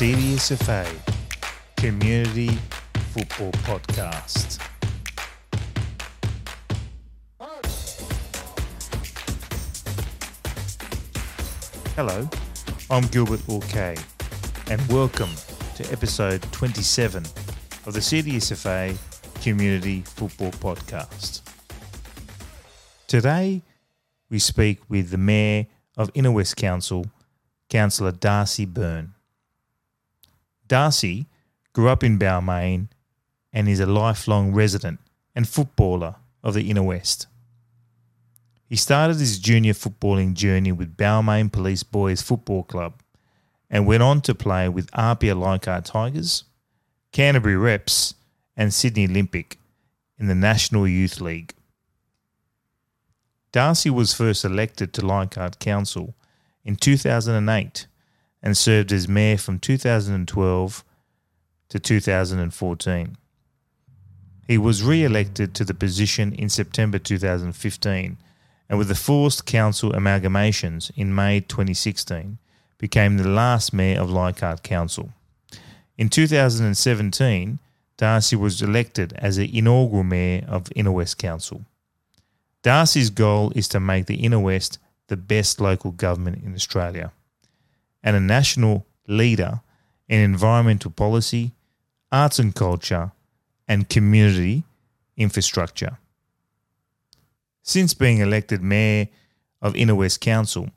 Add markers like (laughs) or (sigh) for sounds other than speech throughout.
CDSFA Community Football Podcast. Hello, I'm Gilbert Orkay, and welcome to episode 27 of the CDSFA Community Football Podcast. Today, we speak with the Mayor of Inner West Council, Councillor Darcy Byrne. Darcy grew up in Balmain and is a lifelong resident and footballer of the Inner West. He started his junior footballing journey with Balmain Police Boys Football Club and went on to play with Apia Leichhardt Tigers, Canterbury Reps, and Sydney Olympic in the National Youth League. Darcy was first elected to Leichhardt Council in 2008 and served as mayor from 2012 to 2014. He was re elected to the position in September 2015 and, with the forced council amalgamations in May 2016, became the last mayor of Leichhardt Council. In 2017, Darcy was elected as the inaugural mayor of Inner West Council. Darcy's goal is to make the Inner West the best local government in Australia and a national leader in environmental policy, arts and culture, and community infrastructure. Since being elected Mayor of Inner West Council,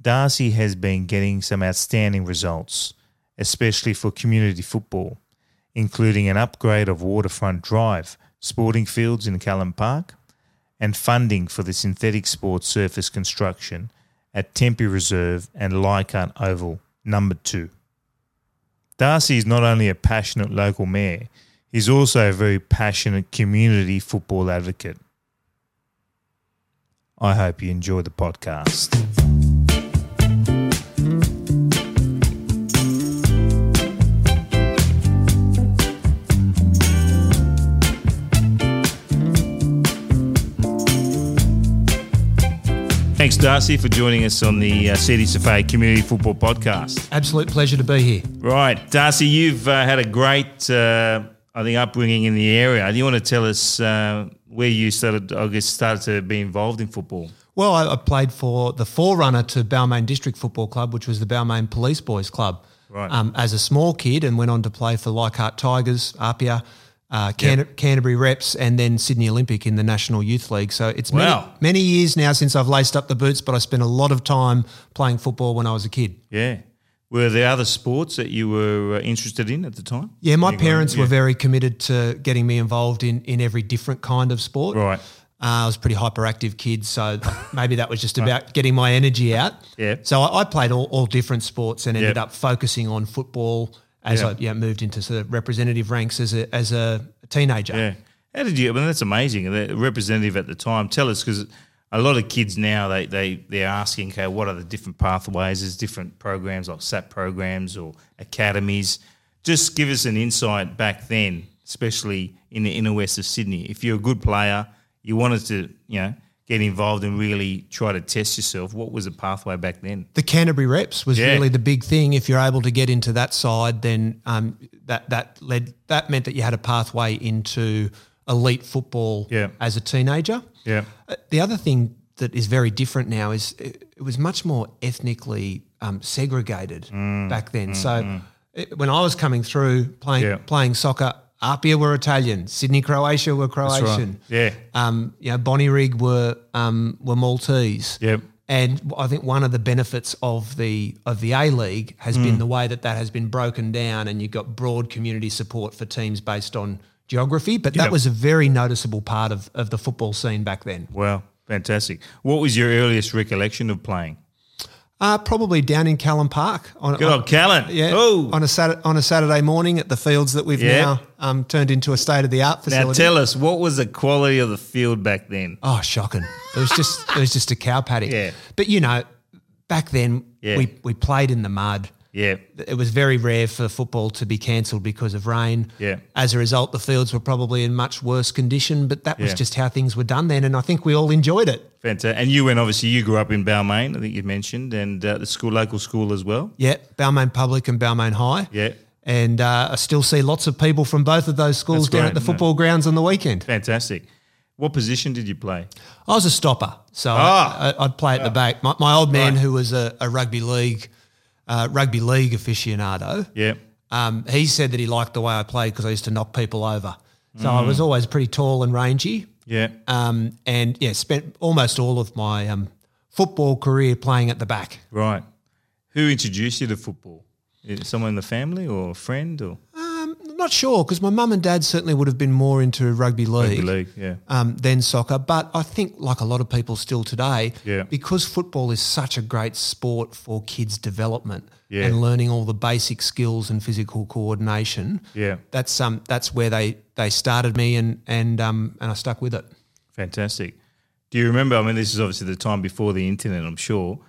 Darcy has been getting some outstanding results, especially for community football, including an upgrade of Waterfront Drive, sporting fields in Callan Park, and funding for the synthetic sports surface construction at Tempe Reserve and Leichhardt Oval, number two. Darcy is not only a passionate local mayor, he's also a very passionate community football advocate. I hope you enjoy the podcast. Thanks, Darcy, for joining us on the uh, CDSFA Community Football Podcast. Absolute pleasure to be here. Right, Darcy, you've uh, had a great, uh, I think, upbringing in the area. Do you want to tell us uh, where you started? I guess started to be involved in football. Well, I, I played for the forerunner to Balmain District Football Club, which was the Balmain Police Boys Club, Right. um, as a small kid, and went on to play for Leichhardt Tigers, Apia, uh, Can- Canterbury Reps, and then Sydney Olympic in the National Youth League. So it's many, Wow. many years now since I've laced up the boots, but I spent a lot of time playing football when I was a kid. Yeah. Were there other sports that you were uh, interested in at the time? Yeah, my parents yeah. were very committed to getting me involved in in every different kind of sport. Right. Uh, I was a pretty hyperactive kid, so (laughs) maybe that was just about getting my energy out. Yeah. So I, I played all, all different sports and ended Yep. up focusing on football as Yeah. I yeah, moved into sort of representative ranks as a as a teenager. Yeah. How did you? I mean, that's amazing. The representative at the time. Tell us because a lot of kids now they they they're asking, okay, what are the different pathways? There's different programs like SAP programs or academies. Just give us an insight back then, especially in the inner west of Sydney. If you're a good player, you wanted to, you know, get involved and really try to test yourself. What was the pathway back then? The Canterbury reps was Yeah. really the big thing. If you're able to get into that side, then um, that that led that meant that you had a pathway into elite football Yeah. as a teenager. Yeah. Uh, The other thing that is very different now is it, it was much more ethnically um, segregated Mm, back then. so it, when I was coming through playing Yeah. playing soccer, Apia were Italian, Sydney Croatia were That's right. Croatian. Yeah. Um, you know, Bonnyrigg were um, were Maltese. Yep. And I think one of the benefits of the of the A League has Mm. been the way that that has been broken down, and you've got broad community support for teams based on geography. But Yep. that was a very noticeable part of, of the football scene back then. Wow. Fantastic. What was your earliest recollection of playing? Uh, probably down in Callan Park on, Good on- old Callan. yeah, Oh. on a Saturday, on a Saturday morning at the fields that we've Yeah. now um, turned into a state of the art facility. Now tell us, what was the quality of the field back then? Oh, shocking! It was just it was just a cow paddock. Yeah. But you know, back then Yeah. we we played in the mud. Yeah. It was very rare for football to be cancelled because of rain. Yeah. As a result, the fields were probably in much worse condition, but that was Yeah. just how things were done then, and I think we all enjoyed it. Fantastic. And you went, obviously, you grew up in Balmain, I think you mentioned, and uh, the school, local school as well. Yeah, Balmain Public and Balmain High. Yeah. And uh, I still see lots of people from both of those schools That's down great, at the football grounds on the weekend. Fantastic. What position did you play? I was a stopper, so Ah. I, I'd play at the back. My, my old man, who was a, a rugby league uh, rugby league aficionado, Yeah. um, he said that he liked the way I played because I used to knock people over. So I was always pretty tall and rangy, Yeah. um, and yeah, spent almost all of my um, football career playing at the back. Right. Who introduced you to football? Someone in the family or a friend or not sure because my mum and dad certainly would have been more into rugby league. rugby league? Yeah. um, than soccer. But I think, like a lot of people still today, Yeah. because football is such a great sport for kids' development Yeah. and learning all the basic skills and physical coordination. Yeah. That's um that's where they they started me and and um and I stuck with it. Fantastic. Do you remember? I mean, this is obviously the time before the internet, I'm sure.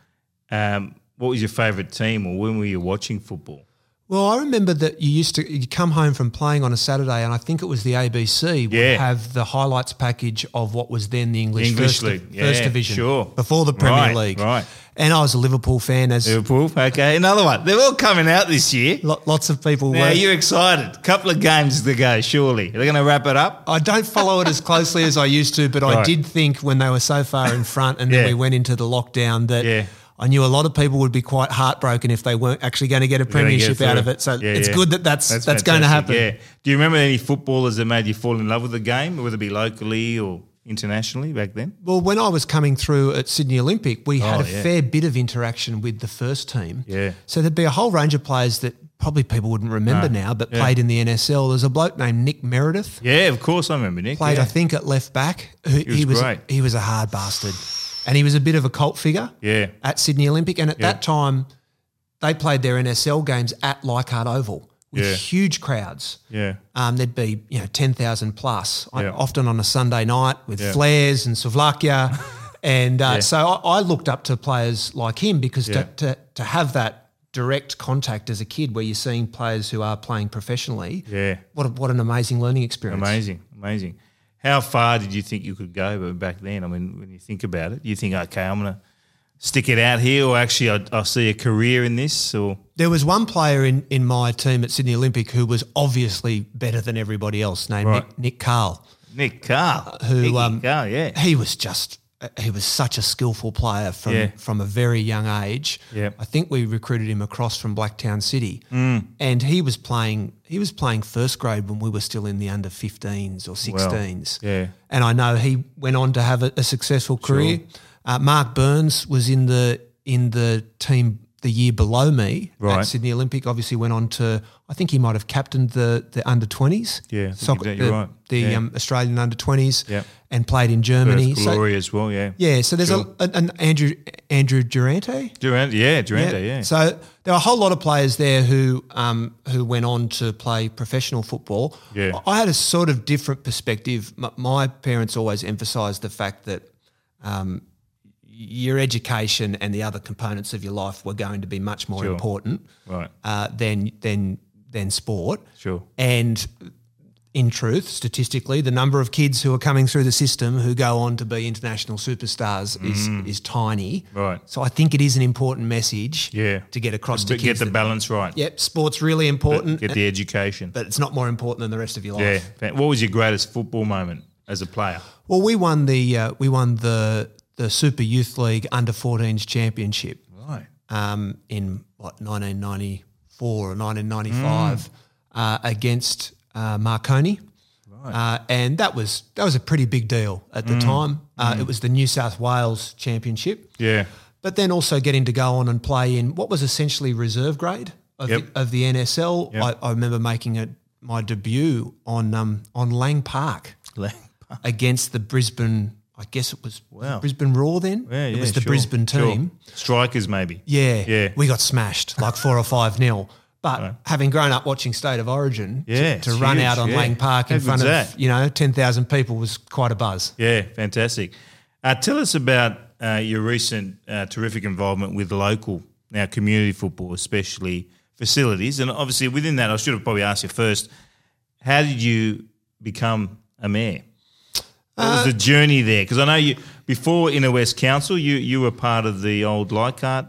Um, what was your favourite team or when were you watching football? Well, I remember that you used to you come home from playing on a Saturday, and I think it was the ABC would Yeah. have the highlights package of what was then the English, English first, League. first Yeah, division, sure. before the Premier Right, League, right. And I was a Liverpool fan, as Liverpool. Okay, another one. They're all coming out this year. lo- lots of people Now were. you're excited. Couple of games to go, surely. They're going to wrap it up. I don't follow it as closely as I used to, but I did think when they were so far in front and then Yeah. we went into the lockdown that Yeah. I knew a lot of people would be quite heartbroken if they weren't actually going to get a Gonna get premiership out of it. So Yeah, it's yeah. good that that's that's, going to happen. Yeah. Do you remember any footballers that made you fall in love with the game, whether it be locally or internationally back then? Well, when I was coming through at Sydney Olympic, we oh, had Oh, a yeah. fair bit of interaction with the first team. Yeah. So there'd be a whole range of players that probably people wouldn't remember now, but Yeah. played in the NSL. There's a bloke named Nick Meredith. Yeah, of course I remember Nick. Played, yeah. I think, at left back. Who, was was great. he was a hard bastard, and he was a bit of a cult figure. Yeah. at Sydney Olympic. And at Yeah. that time, they played their NSL games at Leichhardt Oval with Yeah. huge crowds. Yeah. Um, there'd be you know ten thousand plus, Yeah. often on a Sunday night with flares and souvlakia, (laughs) and uh, so I, I looked up to players like him because to, to to have that direct contact as a kid, where you're seeing players who are playing professionally, Yeah. what a, what an amazing learning experience. Amazing. Amazing. How far did you think you could go back then? I mean, when you think about it, you think, okay, I'm going to stick it out here, or actually, I, I see a career in this, or There was one player in, in my team at Sydney Olympic who was obviously better than everybody else, named Right. Nick, Nick Carle. Nick Carle. who, Nicky um, Carle, yeah. he was just he was such a skillful player from Yeah. from a very young age. Yeah. I think we recruited him across from Blacktown City, Mm. and he was playing he was playing first grade when we were still in the under 15s or 16s. yeah. and I know he went on to have a, a successful career. Uh, Mark Burns was in the in the team the year below me Right. at Sydney Olympic. Obviously, went on to I think he might have captained the the under 20s. Yeah, soccer, you did, you're the, right. the Yeah. um, Australian under 20s Yeah. and played in Germany. So- Glory as well, yeah. yeah, so there's Sure. a, an, an Andrew Andrew Durante. Durant, yeah, Durante, yeah. So there are a whole lot of players there who um, who went on to play professional football. Yeah. I had a sort of different perspective. M- My parents always emphasised the fact that um, your education and the other components of your life were going to be much more Sure. important Right. uh, than than than sport. Sure. And in truth, statistically, the number of kids who are coming through the system who go on to be international superstars is is tiny. Mm. Right. So I think it is an important message Yeah. to get across to But kids. get the that, balance right. yep, sport's really important, Get the education. but it's not more important than the rest of your life. yeah. What was your greatest football moment as a player? Well, we won the uh, we won the the Super Youth League Under 14s Championship Right. um, in what 1994 or 1995 uh, against uh, Marconi. Uh, and that was that was a pretty big deal at the time. Uh, It was the New South Wales Championship, Yeah. but then also getting to go on and play in what was essentially reserve grade of, Yep. the, of the NSL. Yep. I, I remember making a, my debut on um, on Lang Park, Lang Park against the Brisbane. I guess it was Wow. Brisbane Roar then. Yeah, it yeah, was the sure, Brisbane sure. team. Strikers, maybe. Yeah, Yeah. We got smashed like four or five nil. But having grown up watching State of Origin, to- Yeah, to, it's run huge, out on yeah. Lang Park in How front of that? you know ten thousand people was quite a buzz. Yeah, fantastic. Uh, tell us about uh, your recent uh, terrific involvement with local now community football, especially facilities, and obviously within that, I should have probably asked you first. How did you become a mayor? What was the journey there? Because I know you before Inner West Council, you you were part of the old Leichhardt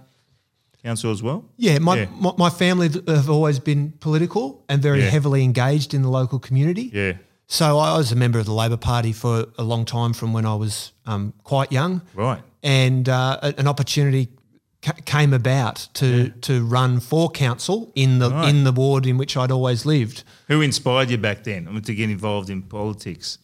Council as well. Yeah, my, Yeah. My, my family have always been political and very Yeah. heavily engaged in the local community. Yeah, So I was a member of the Labor Party for a long time from when I was um, quite young. right. and uh, an opportunity ca- came about to to run for council in the Right. in the ward in which I'd always lived. Who inspired you back then I mean, to get involved in politics?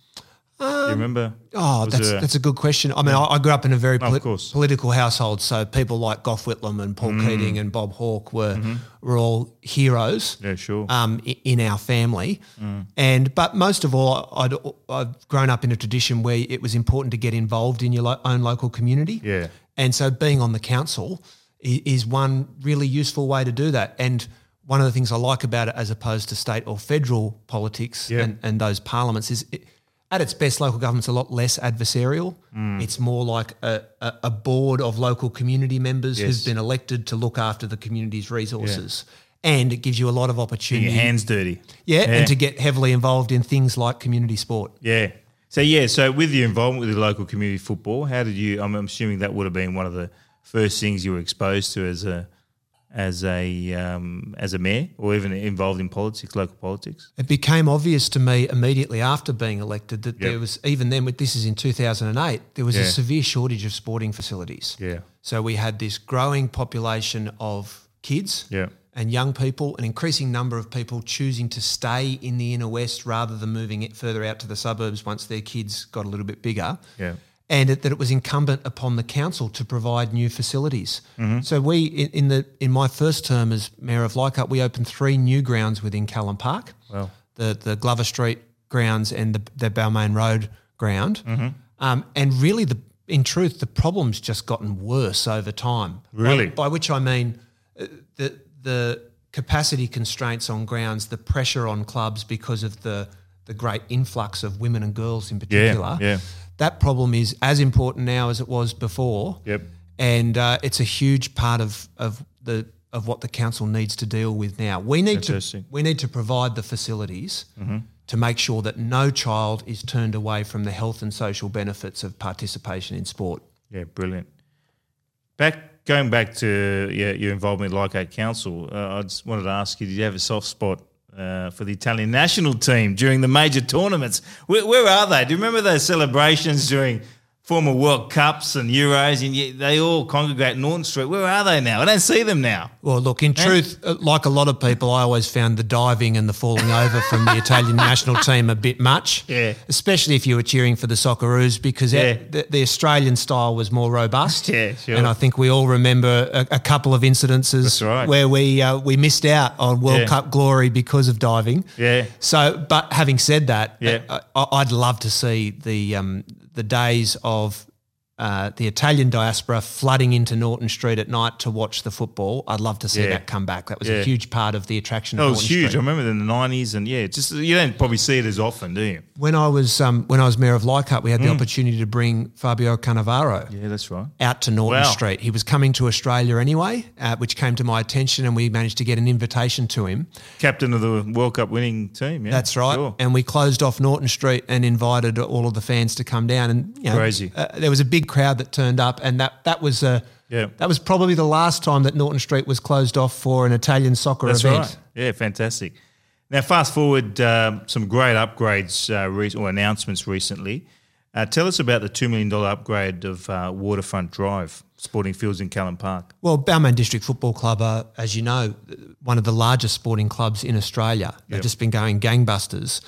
Do you remember? Oh, that's a- that's a good question. I mean, I, I grew up in a very Of polit- course. political household, so people like Gough Whitlam and Paul Mm. Keating and Bob Hawke were Mm-hmm. were all heroes. yeah, sure. um, in our family. Mm. And but most of all, I'd, I've grown up in a tradition where it was important to get involved in your lo- own local community. Yeah. And so being on the council i- is one really useful way to do that. And one of the things I like about it, as opposed to state or federal politics and, and those parliaments, is it, at its best, local government's a lot less adversarial. Mm. It's more like a, a, a board of local community members Yes. who've been elected to look after the community's resources. And it gives you a lot of opportunity. your hands dirty. Yeah, and to get heavily involved in things like community sport. Yeah. So yeah, so with your involvement with the local community football, how did you? I'm assuming that would have been one of the first things you were exposed to as a as a um, as a mayor, or even involved in politics, local politics. It became obvious to me immediately after being elected that Yep. there was, even then, with this is in 2008, there was Yeah. a severe shortage of sporting facilities. Yeah. So we had this growing population of kids Yeah. and young people, an increasing number of people choosing to stay in the inner west rather than moving it further out to the suburbs once their kids got a little bit bigger. Yeah. And it, that it was incumbent upon the council to provide new facilities. Mm-hmm. So we, in, in the in my first term as mayor of Leichhardt, we opened three new grounds within Callan Park, Wow. the the Glover Street grounds and the the Balmain Road ground, Mm-hmm. um, and really the in truth the problem's just gotten worse over time. Really? by, by which I mean uh, the the capacity constraints on grounds, the pressure on clubs because of the the great influx of women and girls in particular yeah. That problem is as important now as it was before. Yep. And uh, it's a huge part of, of the of what the council needs to deal with now. We need to we need to provide the facilities to make sure that no child is turned away from the health and social benefits of participation in sport. Yeah, brilliant. Back going back to yeah, your involvement with Leichhardt Council, uh, I just wanted to ask you: Did you have a soft spot uh, for the Italian national team during the major tournaments? Where, where are they? Do you remember those celebrations during former World Cups and Euros? And they all congregate in Norton Street. Where are they now? I don't see them now. Well, look, in truth, uh, like a lot of people, I always found the diving and the falling (laughs) over from the Italian national team a bit much. Yeah. Especially if you were cheering for the Socceroos because Yeah. the, the Australian style was more robust. Yeah, sure. And I think we all remember a, a couple of incidences right. where we uh, we missed out on World Yeah. Cup glory because of diving. Yeah. So, but having said that, Yeah. uh, I, I'd love to see the um, the days of of uh, the Italian diaspora flooding into Norton Street at night to watch the football. I'd love to see Yeah. that come back. That was Yeah. a huge part of the attraction. That of was Norton huge. I remember in the nineties, and yeah, just you don't probably see it as often, do you? When I was um, when I was mayor of Leichhardt, we had the Mm. opportunity to bring Fabio Cannavaro. Yeah, that's right. out to Norton Wow. Street. He was coming to Australia anyway, uh, which came to my attention, and we managed to get an invitation to him. Captain of the World Cup winning team. Yeah, That's right. Sure. And we closed off Norton Street and invited all of the fans to come down. And you know, Crazy. Uh, there was a big crowd that turned up, and that that was uh, Yeah. that was probably the last time that Norton Street was closed off for an Italian soccer That's event. right. Yeah, fantastic. Now, fast forward um, some great upgrades uh, re- or announcements recently. Uh, tell us about the $2 million upgrade of uh, Waterfront Drive, Sporting Fields in Callan Park. Well, Balmain District Football Club are, as you know, one of the largest sporting clubs in Australia. They've Yep. just been going gangbusters,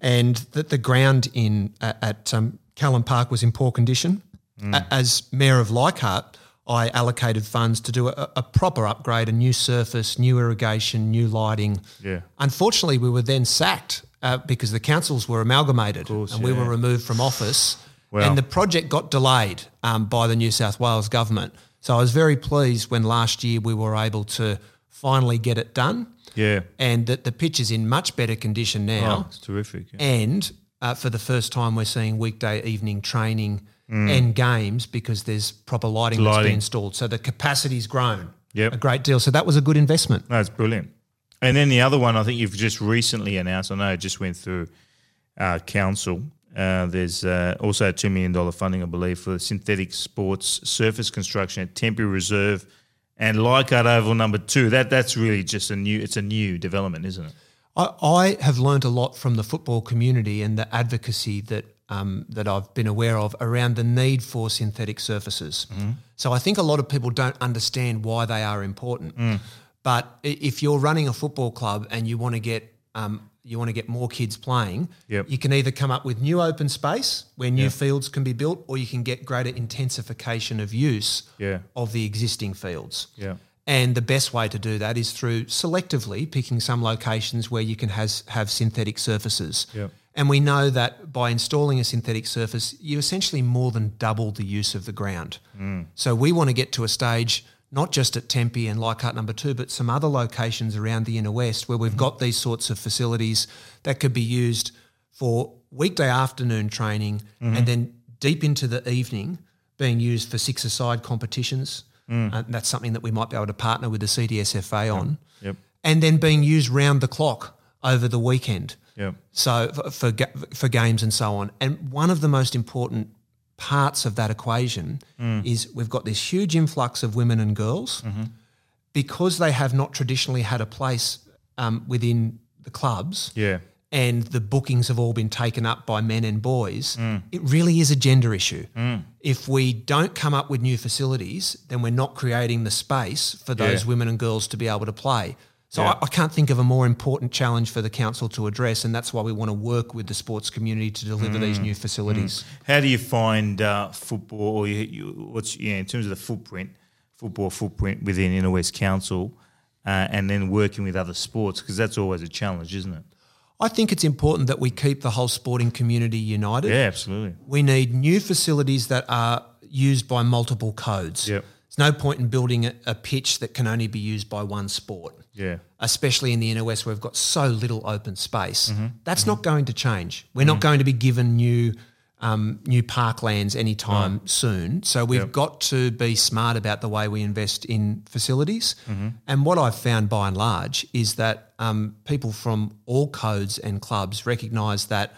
and that the ground in at, at um, Callan Park was in poor condition. A- As mayor of Leichhardt, I allocated funds to do a, a proper upgrade, a new surface, new irrigation, new lighting. Yeah. Unfortunately, we were then sacked uh, because the councils were amalgamated course, and we were removed from office. Wow. And the project got delayed um, by the New South Wales government. So I was very pleased when last year we were able to finally get it done Yeah. and that the pitch is in much better condition Oh, now. it's terrific. Yeah. And uh, for the first time, we're seeing weekday evening training and games because there's proper lighting, that's Mm. Lighting. been installed. So the capacity's grown. Yep. a great deal. So that was a good investment. That's brilliant. And then the other one, I think you've just recently announced. I know it just went through uh, council. Uh, there's uh, also a two million dollar funding, I believe, for synthetic sports surface construction at Tempe Reserve and Leichhardt Oval number two. That that's really just a new. It's a new development, isn't it? I, I have learned a lot from the football community and the advocacy that um, that I've been aware of around the need for synthetic surfaces. So I think a lot of people don't understand why they are important. But if you're running a football club and you want to get um, you want to get more kids playing, Yep. you can either come up with new open space where new fields can be built, or you can get greater intensification of use Yeah. of the existing fields. Yeah. And the best way to do that is through selectively picking some locations where you can has, have synthetic surfaces. Yep. And we know that by installing a synthetic surface, you essentially more than double the use of the ground. Mm. So we want to get to a stage, not just at Tempe and Leichhardt number two, but some other locations around the inner west where we've mm-hmm. got these sorts of facilities that could be used for weekday afternoon training mm-hmm. and then deep into the evening being used for six-a-side competitions. Mm. Uh, that's something that we might be able to partner with the CDSFA on. Yep. And then being used round the clock over the weekend. Yep. So for, for for games and so on. And one of the most important parts of that equation mm. is we've got this huge influx of women and girls mm-hmm. because they have not traditionally had a place um, within the clubs Yeah. and the bookings have all been taken up by men and boys, mm. it really is a gender issue. Mm. If we don't come up with new facilities, then we're not creating the space for those Yeah. women and girls to be able to play. So Yeah. I, I can't think of a more important challenge for the council to address, and that's why we want to work with the sports community to deliver these new facilities. How do you find uh, football, or you, you, what's yeah, in terms of the footprint, football footprint within Inner West Council, uh, and then working with other sports because that's always a challenge, isn't it? I think it's important that we keep the whole sporting community united. Yeah, absolutely. We need new facilities that are used by multiple codes. Yep. There's no point in building a, a pitch that can only be used by one sport, Yeah, especially in the inner west where we've got so little open space. Mm-hmm. That's not going to change. We're not going to be given new um, new parklands anytime soon. So we've Yep. got to be smart about the way we invest in facilities. Mm-hmm. And what I've found by and large is that um, people from all codes and clubs recognise that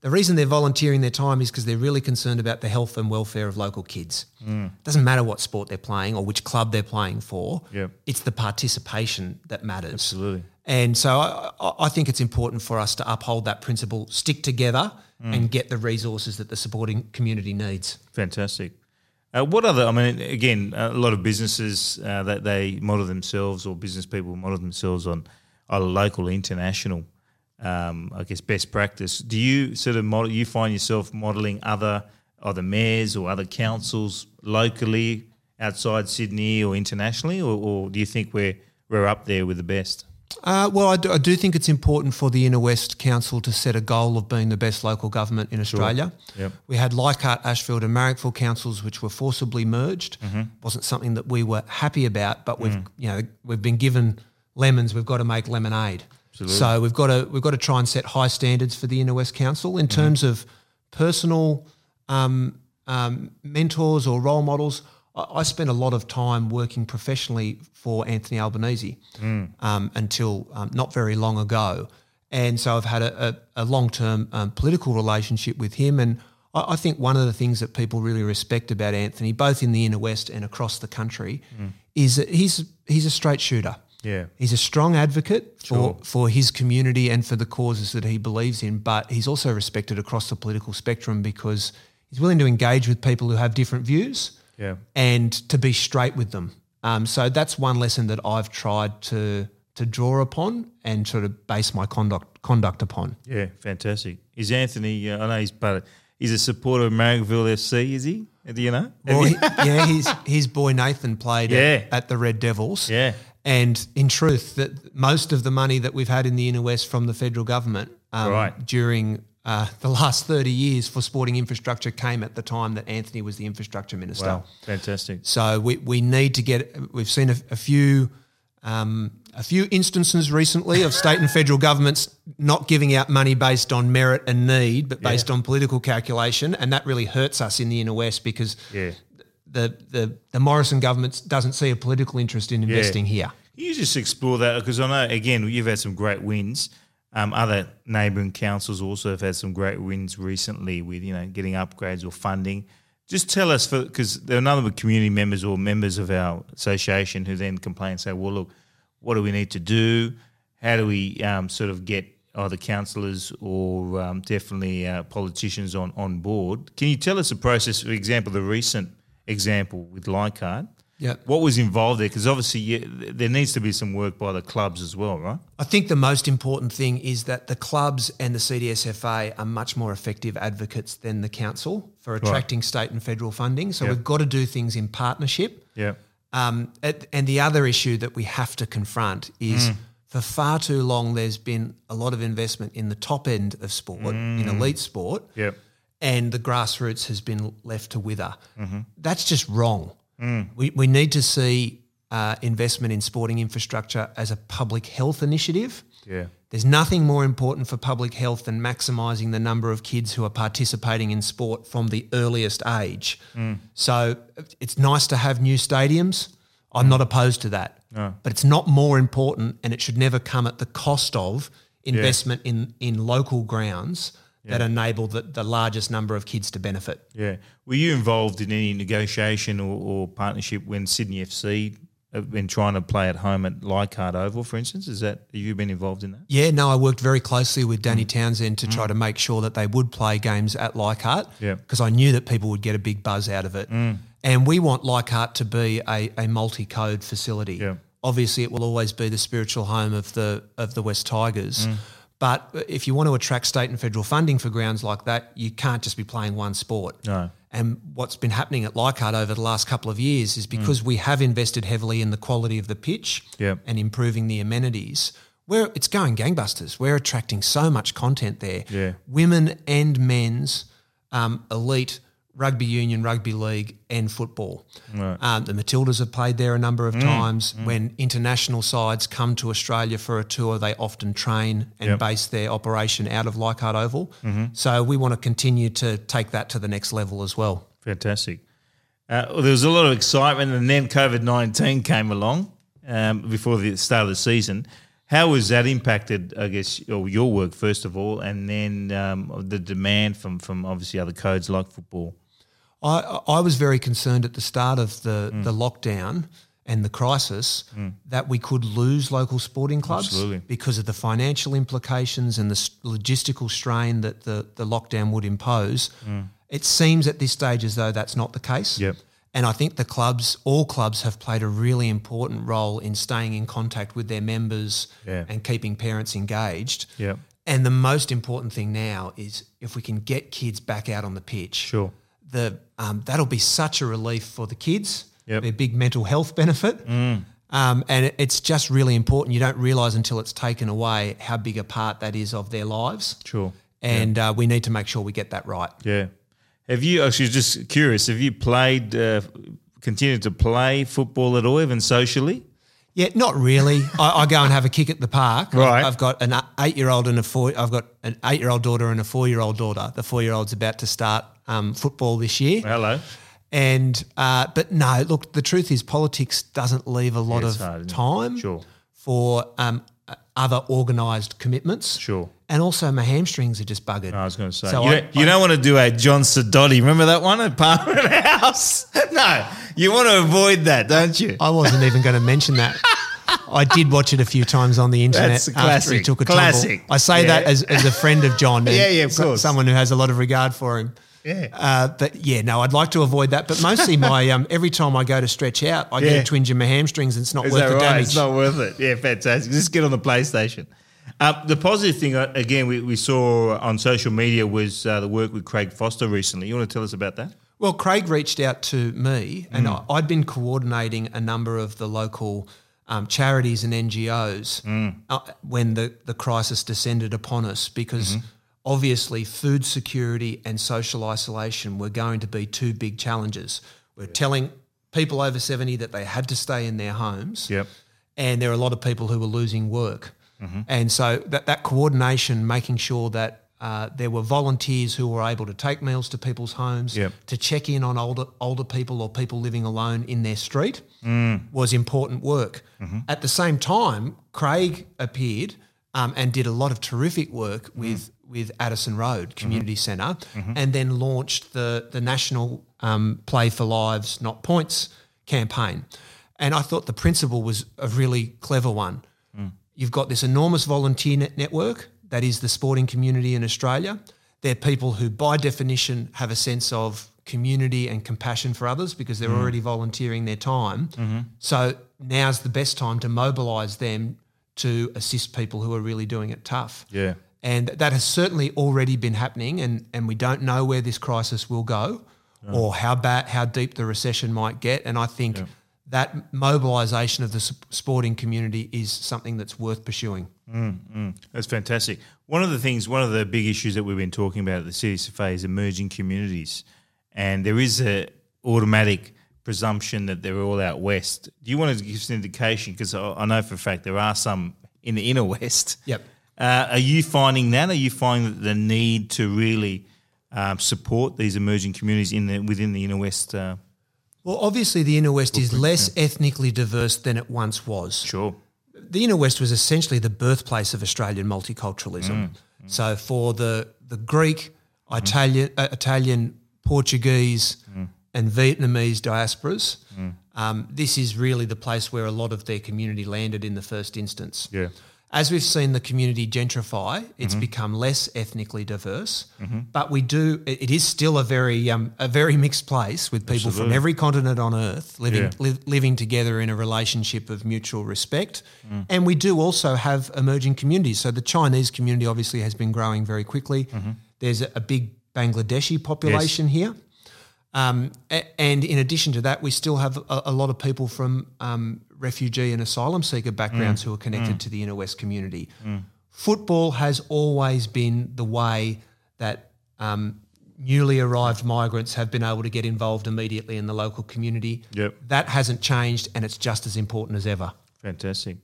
the reason they're volunteering their time is because they're really concerned about the health and welfare of local kids. Mm. It doesn't matter what sport they're playing or which club they're playing for. Yep. It's the participation that matters. absolutely. And so I, I- I think it's important for us to uphold that principle, stick together, Mm. and get the resources that the supporting community needs. Fantastic. Uh, what other? I mean, again, a lot of businesses uh, that they model themselves, or business people model themselves on are local, international, um, I guess, best practice. Do you sort of model? You find yourself modeling other either mayors or other councils locally outside Sydney or internationally, or, or do you think we're we're up there with the best? Uh, well, I do, I do think it's important for the Inner West Council to set a goal of being the best local government in Australia. Yep. We had Leichhardt, Ashfield, and Marrickville councils, which were forcibly merged. Mm-hmm. wasn't something that we were happy about, but Mm. we've you know we've been given lemons. We've got to make lemonade. So we've got to we've got to try and set high standards for the Inner West Council in Mm-hmm. terms of personal um, um, mentors or role models. I, I spent a lot of time working professionally for Anthony Albanese um, until um, not very long ago. And so I've had a, a, a long term um, political relationship with him. And I, I think one of the things that people really respect about Anthony, both in the inner west and across the country, is that he's, he's a straight shooter. Yeah. He's a strong advocate for, Sure. for his community and for the causes that he believes in, but he's also respected across the political spectrum because he's willing to engage with people who have different views Yeah. and to be straight with them. Um, so that's one lesson that I've tried to to draw upon and sort of base my conduct conduct upon. Yeah, fantastic. Is Anthony? Uh, I know he's part. He's a supporter of Marrickville FC. Is he? Do you know? Well, he, (laughs) yeah, his his boy Nathan played Yeah. at, at the Red Devils. Yeah. And in truth, that most of the money that we've had in the inner west from the federal government um, Right. during uh, the last thirty years for sporting infrastructure came at the time that Anthony was the infrastructure minister. Wow, fantastic. So we, we need to get. We've seen a, a few um, a few instances recently of state and federal governments not giving out money based on merit and need, but based on political calculation, and that really hurts us in the inner west because Yeah. The, the the Morrison government doesn't see a political interest in investing here. Can you just explore that? Because I know, again, you've had some great wins. Um, other neighbouring councils also have had some great wins recently with, you know, getting upgrades or funding. Just tell us, because there are a number of community members or members of our association who then complain and say, well, look, what do we need to do? How do we um, sort of get either councillors or um, definitely uh, politicians on, on board? Can you tell us the process, for example, the recent example with Leichhardt? Yeah. What was involved there? Because obviously yeah, there needs to be some work by the clubs as well, right? I think the most important thing is that the clubs and the CDSFA are much more effective advocates than the council for attracting state and federal funding. So Yep. we've got to do things in partnership. Yeah. Um, and the other issue that we have to confront is Mm. for far too long there's been a lot of investment in the top end of sport, in Mm. elite sport, Yep. And the grassroots has been left to wither. Mm-hmm. That's just wrong. Mm. We, we need to see uh, investment in sporting infrastructure as a public health initiative. Yeah. There's nothing more important for public health than maximising the number of kids who are participating in sport from the earliest age. So it's nice to have new stadiums. I'm not opposed to that. But it's not more important and it should never come at the cost of investment in, in local grounds that enable the, the largest number of kids to benefit. Yeah. Were you involved in any negotiation or, or partnership when Sydney FC have been trying to play at home at Leichhardt Oval, for instance? Is that have you been involved in that? Yeah, no, I worked very closely with Danny Mm. Townsend to try to make sure that they would play games at Leichhardt Yeah. because I knew that people would get a big buzz out of it. Mm. And we want Leichhardt to be a, a multi-code facility. Yeah. Obviously, it will always be the spiritual home of the of the Wests Tigers. Mm. But if you want to attract state and federal funding for grounds like that, you can't just be playing one sport. No. And what's been happening at Leichhardt over the last couple of years is because we have invested heavily in the quality of the pitch Mm. Yep. and improving the amenities. Where it's going gangbusters. We're attracting so much content there. Yeah. Women and men's um, elite rugby union, rugby league, and football. Um, the Matildas have played there a number Mm. of times. When international sides come to Australia for a tour, they often train and Yep. base their operation out of Leichhardt Oval. Mm-hmm. So we want to continue to take that to the next level as well. Fantastic. Uh, well, there was a lot of excitement, and then COVID 19 came along um, before the start of the season. How was that impacted, I guess, or your work, first of all, and then um, the demand from, from obviously other codes like football? I, I was very concerned at the start of the, Mm. the lockdown and the crisis that we could lose local sporting clubs Absolutely. because of the financial implications and the logistical strain that the, the lockdown would impose. It seems at this stage as though that's not the case. Mm. Yep. And I think the clubs, all clubs, have played a really important role in staying in contact with their members Yeah. and keeping parents engaged. Yep. And the most important thing now is if we can get kids back out on the pitch Sure. The um, that'll be such a relief for the kids. Yep. Mm. A big mental health benefit. Um, and it's just really important. You don't realise until it's taken away how big a part that is of their lives. Sure. And uh, we need to make sure we get that right. Yeah. Have you, actually, just curious, have you played, uh, continued to play football at all, even socially? Yeah, not really. (laughs) I, I go and have a kick at the park. I've- Right. I've got an eight-year-old and a four. I've got an eight-year-old daughter and a four-year-old daughter. The four-year-old's about to start um, football this year. Hello. And uh, but no, look, the truth is politics doesn't leave a lot Yeah, of hard, time Sure. for um, uh, other organised commitments. Sure. And also, my hamstrings are just buggered. I was going to say, So you, I- don't, you don't want to do a John Sidoti. Remember that one at Parliament (laughs) House? no, you want to avoid that, don't you? I wasn't even going to mention that. I did watch it a few times on the internet That's a after he classic. took a Classic. tumble. I say that as, as a friend of John. (laughs) Yeah, yeah, of course. Someone who has a lot of regard for him. Yeah. Uh, but yeah, no, I'd like to avoid that. But mostly, (laughs) my um, every time I go to stretch out, I Yeah. get a twinge in my hamstrings, and it's not Is worth the right? damage. It's not worth it. Yeah, fantastic. Just get on the PlayStation. Uh, the positive thing, uh, again, we, we saw on social media was uh, the work with Craig Foster recently. You want to tell us about that? Well, Craig reached out to me, and Mm. I, I'd been coordinating a number of the local um, charities and NGOs Mm. uh, when the, the crisis descended upon us because Mm-hmm. Obviously food security and social isolation were going to be two big challenges. We're telling people over 70 that they had to stay in their homes Yep. and there are a lot of people who were losing work. And so that, that coordination, making sure that uh, there were volunteers who were able to take meals to people's homes, Yep. to check in on older older people or people living alone in their street Mm. was important work. Mm-hmm. At the same time, Craig appeared um, and did a lot of terrific Mm. work with with Addison Road Community Mm-hmm. center and then launched the the national um, Play for Lives, Not Points campaign. And I thought the principle was a really clever one. Mm. You've got this enormous volunteer net network that is the sporting community in Australia. They're people who, by definition, have a sense of community and compassion for others because Mm. they're already volunteering their time. Mm-hmm. So now's the best time to mobilise them to assist people who are really doing it tough. Yeah. And that has certainly already been happening, and, and we don't know where this crisis will go or how bad, how deep the recession might get. And I think that mobilisation of the sporting community is something that's worth pursuing. Mm, mm. That's fantastic. One of the things, one of the big issues that we've been talking about at the CSFA is emerging communities, and there is a automatic presumption that they're all out west. Do you want to give us an indication? Because I know for a fact there are some in the inner (laughs) west. Yep. Uh, are you finding that? Are you finding that the need to really um, support these emerging communities in the, within the inner west? Uh, Well, obviously, the inner west is less ethnically diverse than it once was. sure. the inner west was essentially the birthplace of Australian multiculturalism. So for the the Greek, Italian, uh, Italian, Portuguese, and Vietnamese diasporas, um, this is really the place where a lot of their community landed in the first instance. Yeah. As we've seen the community gentrify, it's become less ethnically diverse, but we do. It, is still a very um, a very mixed place with people from every continent on earth living Yeah. li- living together in a relationship of mutual respect. And we do also have emerging communities. So the Chinese community obviously has been growing very quickly. There's a, a big Bangladeshi population here. Um, and in addition to that, we still have a, a lot of people from um, refugee and asylum seeker backgrounds mm. who are connected mm. to the inner west community. Mm. Football has always been the way that um, newly arrived migrants have been able to get involved immediately in the local community. Yep. That hasn't changed, and it's just as important as ever. Fantastic.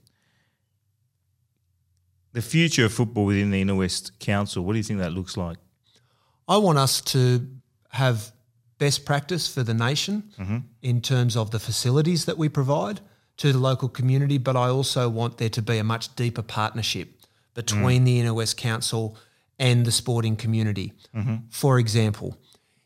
The future of football within the Inner West Council, what do you think that looks like? I want us to have best practice for the nation mm-hmm. in terms of the facilities that we provide to the local community, but I also want there to be a much deeper partnership between mm. the Inner West Council and the sporting community. Mm-hmm. For example,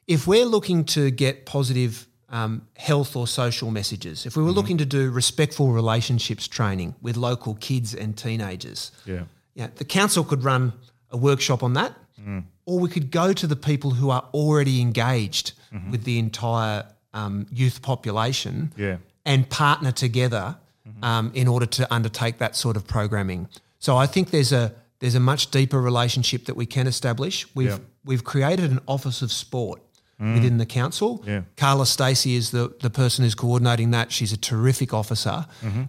if we're looking to get positive um, health or social messages, if we were mm-hmm. looking to do respectful relationships training with local kids and teenagers, Yeah. yeah, the council could run a workshop on that, mm. or we could go to the people who are already engaged mm-hmm. with the entire um, youth population Yeah. And partner together um, in order to undertake that sort of programming. So I think there's a there's a much deeper relationship that we can establish. We've Yeah. we've created an office of sport within the council. Yeah. Carla Stacey is the, the person who's coordinating that. She's a terrific officer.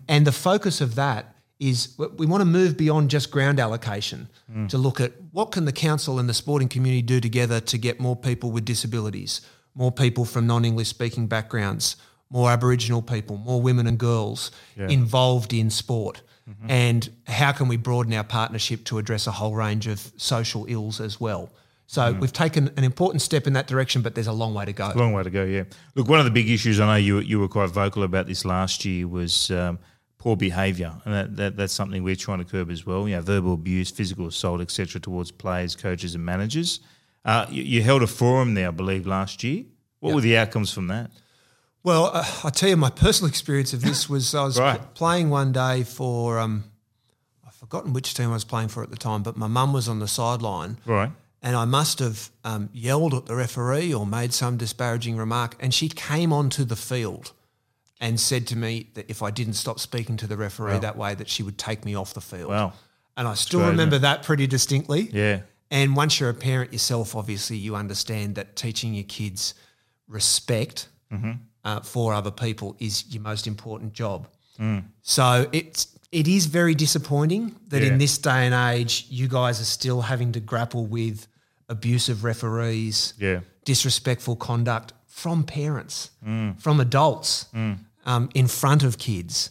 And the focus of that is we want to move beyond just ground allocation to look at what can the council and the sporting community do together to get more people with disabilities, more people from non-English speaking backgrounds, more Aboriginal people, more women and girls involved in sport. And how can we broaden our partnership to address a whole range of social ills as well? So we've taken an important step in that direction, but there's a long way to go. Long way to go, yeah. Look, one of the big issues, I know you, you were quite vocal about this last year, was um, poor behaviour. And that, that, that's something we're trying to curb as well. You know, verbal abuse, physical assault, etc., towards players, coaches, and managers. Uh, you, you held a forum there, I believe, last year. What were the outcomes from that? Well, uh, I tell you, my personal experience of this was I was Right. pl- playing one day for um, I've forgotten which team I was playing for at the time, but my mum was on the sideline, Right. and I must have um, yelled at the referee or made some disparaging remark, and she came onto the field and said to me that if I didn't stop speaking to the referee that way, that she would take me off the field. Wow. And I still remember that pretty distinctly. Yeah. And once you're a parent yourself, obviously you understand that teaching your kids respect uh, for other people is your most important job. So it's it is very disappointing that Yeah. in this day and age, you guys are still having to grapple with abusive referees, Yeah. disrespectful conduct from parents, from adults, um, in front of kids,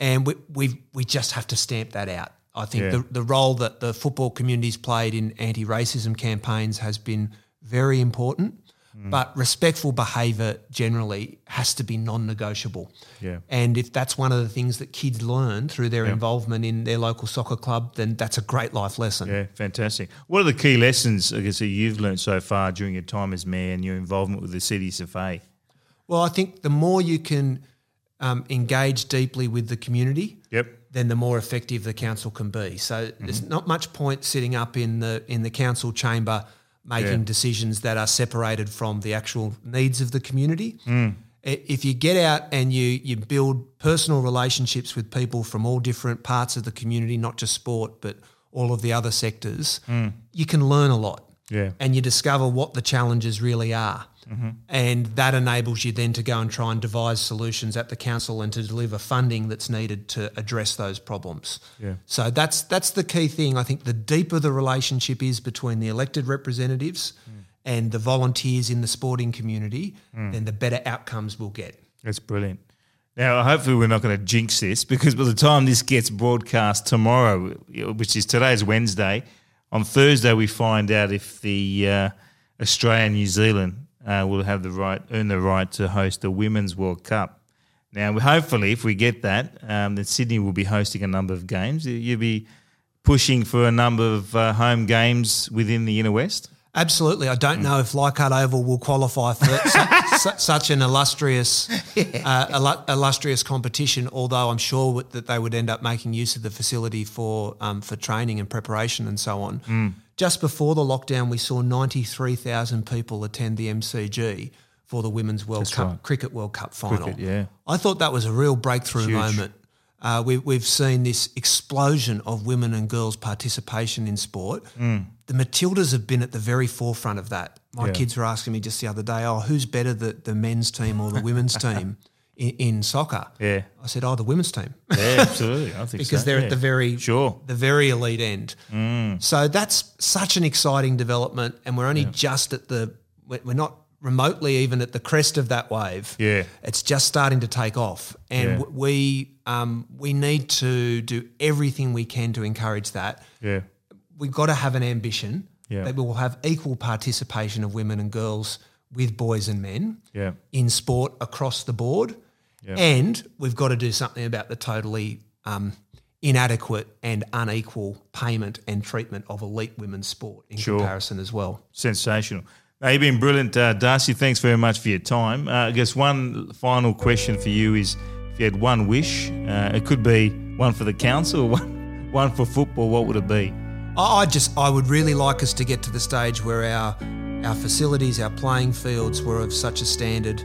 and we we we just have to stamp that out. I think Yeah. the, the role that the football community's played in anti racism campaigns has been very important. Mm. But respectful behaviour generally has to be non negotiable. Yeah. And if that's one of the things that kids learn through their involvement in their local soccer club, then that's a great life lesson. Yeah, fantastic. What are the key lessons, I guess, that you've learned so far during your time as mayor and your involvement with the CDSFA? Well, I think the more you can um, engage deeply with the community, Yep. then the more effective the council can be. So there's not much point sitting up in the in the council chamber making Yeah. decisions that are separated from the actual needs of the community. Mm. I- If you get out and you you build personal relationships with people from all different parts of the community, not just sport, but all of the other sectors, mm. you can learn a lot Yeah. and you discover what the challenges really are. Mm-hmm. And that enables you then to go and try and devise solutions at the council and to deliver funding that's needed to address those problems. Yeah. So that's that's the key thing. I think the deeper the relationship is between the elected representatives mm. and the volunteers in the sporting community, mm. then the better outcomes we'll get. That's brilliant. Now, hopefully, we're not going to jinx this because by the time this gets broadcast tomorrow, which is today's Wednesday, on Thursday we find out if the uh, Australia and New Zealand uh, will have the right, earn the right to host the Women's World Cup. Now, hopefully, if we get that, um, then Sydney will be hosting a number of games. You'll be pushing for a number of uh, home games within the Inner West. Absolutely. I don't know if Leichhardt Oval will qualify for (laughs) su- su- such an illustrious, uh, illustrious competition. Although I'm sure that they would end up making use of the facility for um, for training and preparation and so on. Just before the lockdown, we saw 93,000 people attend the MCG for the Women's World Cup right. Cricket World Cup final. Cricket, yeah. I thought that was a real breakthrough Huge. moment. Uh, we, we've seen this explosion of women and girls' participation in sport. The Matildas have been at the very forefront of that. My Yeah. kids were asking me just the other day, "Oh, who's better, the, the men's team or the women's (laughs) team in, in soccer?" Yeah. I said, "Oh, the women's team." Yeah, absolutely. I think (laughs) because so. they're Yeah. at the very Sure. the very elite end. So that's such an exciting development, and we're only just at the we're not remotely even at the crest of that wave. Yeah. it's just starting to take off, and Yeah. w we um, we need to do everything we can to encourage that. Yeah. We've got to have an ambition Yeah. that we will have equal participation of women and girls with boys and men Yeah. in sport across the board. Yeah. And we've got to do something about the totally um, inadequate and unequal payment and treatment of elite women's sport in Sure. comparison as well. Sensational. Now, you've been brilliant, uh, Darcy. Thanks very much for your time. Uh, I guess one final question for you is if you had one wish, uh, it could be one for the council or (laughs) one, one for football, what would it be? I just I would really like us to get to the stage where our our facilities, our playing fields were of such a standard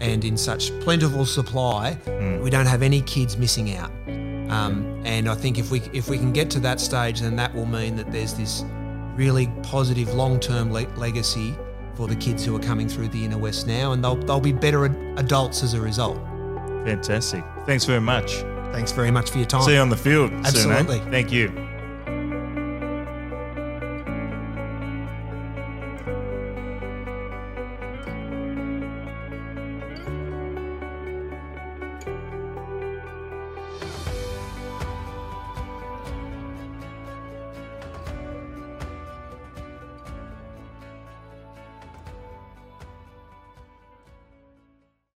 and in such plentiful supply, we don't have any kids missing out. Um, and I think if we if we can get to that stage, then that will mean that there's this really positive long term le- legacy for the kids who are coming through the inner west now, and they'll they'll be better ad- adults as a result. Fantastic. Thanks very much. Thanks very much for your time. See you on the field soon. eh? Absolutely. Thank you.